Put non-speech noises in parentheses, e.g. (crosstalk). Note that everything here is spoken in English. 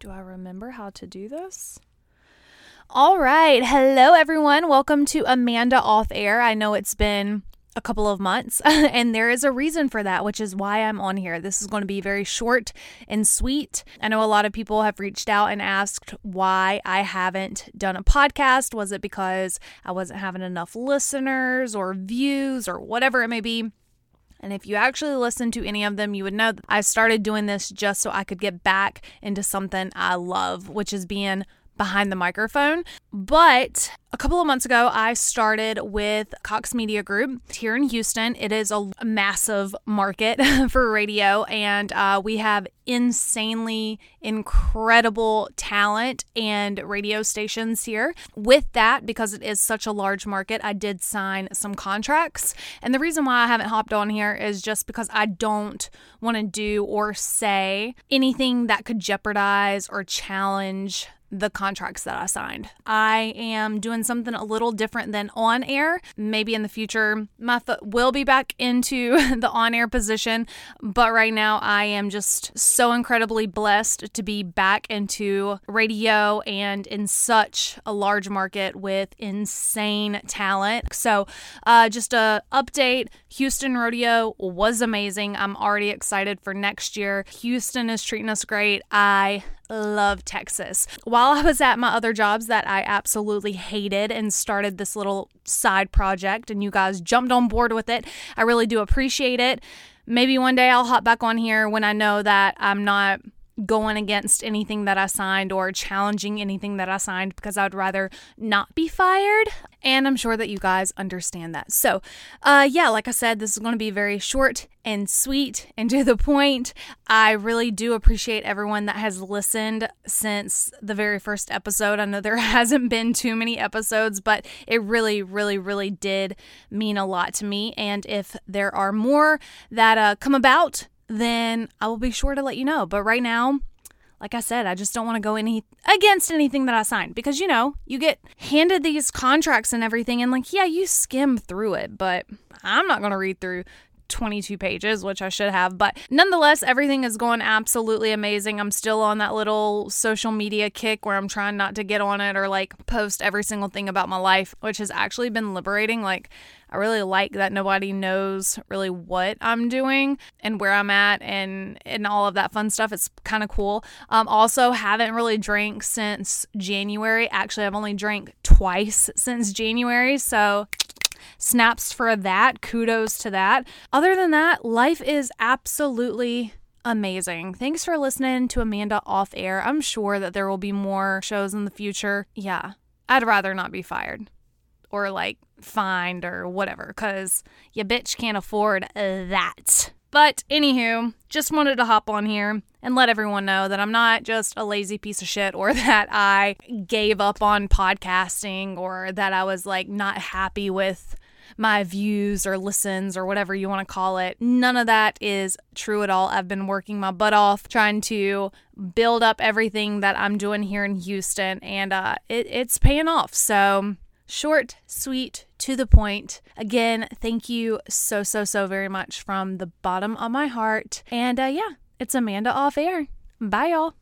Do I remember how to do this? All right. Hello, everyone. Welcome to Amanda Off Air. I know it's been a couple of months, (laughs) and there is a reason for that, which is why I'm on here. This is going to be very short and sweet. I know a lot of people have reached out and asked why I haven't done a podcast. Was it because I wasn't having enough listeners or views or whatever it may be? And if you actually listen to any of them, you would know that I started doing this just so I could get back into something I love, which is being behind the microphone. But a couple of months ago, I started with Cox Media Group here in Houston. It is a massive market (laughs) for radio, and uh, we have insanely incredible talent and radio stations here. With that, because it is such a large market, I did sign some contracts. And the reason why I haven't hopped on here is just because I don't want to do or say anything that could jeopardize or challenge the contracts that I signed. I am doing something a little different than on air. Maybe in the future, my foot will be back into (laughs) the on air position, but right now I am just so incredibly blessed to be back into radio and in such a large market with insane talent. So, uh, just a update Houston Rodeo was amazing. I'm already excited for next year. Houston is treating us great. I love Texas. While I was at my other jobs that I absolutely hated and started this little side project, and you guys jumped on board with it, I really do appreciate it. Maybe one day I'll hop back on here when I know that I'm not going against anything that I signed or challenging anything that I signed because I'd rather not be fired. And I'm sure that you guys understand that. So, uh, yeah, like I said, this is going to be very short and sweet and to the point. I really do appreciate everyone that has listened since the very first episode. I know there (laughs) hasn't been too many episodes, but it really, really, really did mean a lot to me. And if there are more that uh, come about, then I will be sure to let you know. But right now, like I said, I just don't want to go any against anything that I signed because you know, you get handed these contracts and everything and like, yeah, you skim through it, but I'm not going to read through 22 pages, which I should have. But nonetheless, everything is going absolutely amazing. I'm still on that little social media kick where I'm trying not to get on it or like post every single thing about my life, which has actually been liberating. Like, I really like that nobody knows really what I'm doing and where I'm at and and all of that fun stuff. It's kind of cool. Um, also, haven't really drank since January. Actually, I've only drank twice since January. So snaps for that. Kudos to that. Other than that, life is absolutely amazing. Thanks for listening to Amanda off air. I'm sure that there will be more shows in the future. Yeah, I'd rather not be fired or like fined or whatever because you bitch can't afford that. But anywho, just wanted to hop on here and let everyone know that I'm not just a lazy piece of shit or (laughs) that I gave up on podcasting or that I was like not happy with my views or listens or whatever you want to call it. None of that is true at all. I've been working my butt off trying to build up everything that I'm doing here in Houston and uh, it, it's paying off. So Short, sweet, to the point. Again, thank you so, so, so very much from the bottom of my heart. And uh, yeah, it's Amanda off air. Bye, y'all.